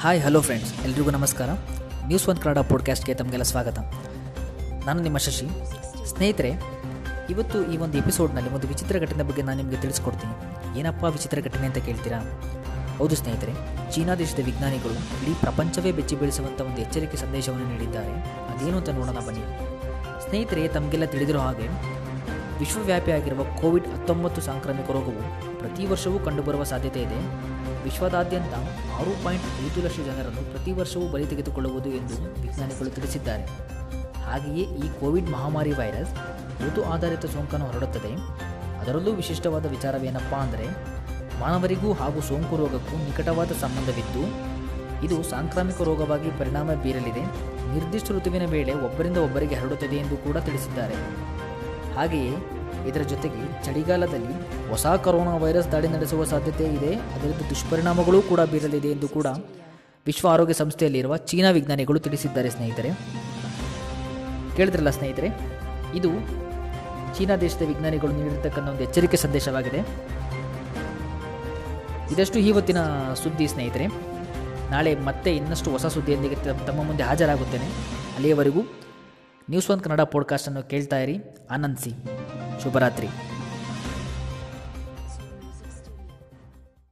Hi hello friends ಎಲ್ರಿಗೂ ನಮಸ್ಕಾರ. News one Kannada ಪಾಡ್ಕಾಸ್ಟ್ಗೆ ತಮಗೆಲ್ಲ ಸ್ವಾಗತ. ನಾನು ನಿಮ್ಮ ಶಶಿ. ಸ್ನೇಹಿತರೆ, ಇವತ್ತು ಈ ಒಂದು ಎಪಿಸೋಡ್ನಲ್ಲಿ ಒಂದು ವಿಚಿತ್ರ ಘಟನೆ ಬಗ್ಗೆ ನಾನು ನಿಮಗೆ ತಿಳಿಸ್ಕೊಡ್ತೀನಿ. ಏನಪ್ಪ ವಿಚಿತ್ರ ಘಟನೆ ಅಂತ ಕೇಳ್ತೀರಾ? ಹೌದು ಸ್ನೇಹಿತರೆ, ಚೀನಾ ದೇಶದ ವಿಜ್ಞಾನಿಗಳು ಇಡೀ ಪ್ರಪಂಚವೇ ಬೆಚ್ಚಿ ಬೀಳಿಸುವಂಥ ಒಂದು ಎಚ್ಚರಿಕೆ ಸಂದೇಶವನ್ನು ನೀಡಿದ್ದಾರೆ. ಅದೇನು ಅಂತ ನೋಡೋಣ ಬನ್ನಿ. ಸ್ನೇಹಿತರೆ, ತಮಗೆಲ್ಲ ತಿಳಿದಿರೋ ಹಾಗೆ ವಿಶ್ವವ್ಯಾಪಿಯಾಗಿರುವ ಕೋವಿಡ್ ಹತ್ತೊಂಬತ್ತು ಸಾಂಕ್ರಾಮಿಕ ರೋಗವು ಪ್ರತಿ ವರ್ಷವೂ ಕಂಡುಬರುವ ಸಾಧ್ಯತೆ ಇದೆ. ವಿಶ್ವದಾದ್ಯಂತ ಆರು ಪಾಯಿಂಟ್ ಐದು ಲಕ್ಷ ಜನರನ್ನು ಪ್ರತಿ ವರ್ಷವೂ ಬಲಿ ತೆಗೆದುಕೊಳ್ಳುವುದು ಎಂದು ವಿಜ್ಞಾನಿಗಳು ತಿಳಿಸಿದ್ದಾರೆ. ಹಾಗೆಯೇ ಈ ಕೋವಿಡ್ ಮಹಾಮಾರಿ ವೈರಸ್ ಋತು ಆಧಾರಿತ ಸೋಂಕನ್ನು ಹರಡುತ್ತದೆ. ಅದರಲ್ಲೂ ವಿಶಿಷ್ಟವಾದ ವಿಚಾರವೇನಪ್ಪ ಅಂದರೆ, ಮಾನವರಿಗೂ ಹಾಗೂ ಸೋಂಕು ರೋಗಕ್ಕೂ ನಿಕಟವಾದ ಸಂಬಂಧವಿದ್ದು, ಇದು ಸಾಂಕ್ರಾಮಿಕ ರೋಗವಾಗಿ ಪರಿಣಾಮ ಬೀರಲಿದೆ. ನಿರ್ದಿಷ್ಟ ಋತುವಿನ ವೇಳೆ ಒಬ್ಬರಿಂದ ಒಬ್ಬರಿಗೆ ಹರಡುತ್ತದೆ ಎಂದು ಕೂಡ ತಿಳಿಸಿದ್ದಾರೆ. ಹಾಗೆಯೇ ಇದರ ಜೊತೆಗೆ ಚಳಿಗಾಲದಲ್ಲಿ ಹೊಸ ಕೊರೋನಾ ವೈರಸ್ ದಾಳಿ ನಡೆಸುವ ಸಾಧ್ಯತೆ ಇದೆ. ಅದರಿಂದ ದುಷ್ಪರಿಣಾಮಗಳು ಕೂಡ ಬೀರಲಿದೆ ಎಂದು ಕೂಡ ವಿಶ್ವ ಆರೋಗ್ಯ ಸಂಸ್ಥೆಯಲ್ಲಿರುವ ಚೀನಾ ವಿಜ್ಞಾನಿಗಳು ತಿಳಿಸಿದ್ದಾರೆ ಸ್ನೇಹಿತರೆ. ಕೇಳಿದ್ರಲ್ಲ ಸ್ನೇಹಿತರೆ, ಇದು ಚೀನಾ ದೇಶದ ವಿಜ್ಞಾನಿಗಳು ನೀಡಿರತಕ್ಕಂಥ ಒಂದು ಎಚ್ಚರಿಕೆ ಸಂದೇಶವಾಗಿದೆ. ಇದಷ್ಟು ಇವತ್ತಿನ ಸುದ್ದಿ ಸ್ನೇಹಿತರೆ. ನಾಳೆ ಮತ್ತೆ ಇನ್ನಷ್ಟು ಹೊಸ ಸುದ್ದಿಯೊಂದಿಗೆ ತಮ್ಮ ಮುಂದೆ ಹಾಜರಾಗುತ್ತೇನೆ. ಅಲ್ಲಿಯವರೆಗೂ ನ್ಯೂಸ್ ಒನ್ ಕನ್ನಡ ಪಾಡ್ಕಾಸ್ಟನ್ನು ಕೇಳ್ತಾ ಇರಿ. ಆನಂದಿಸಿ ಶುಭರಾತ್ರಿ.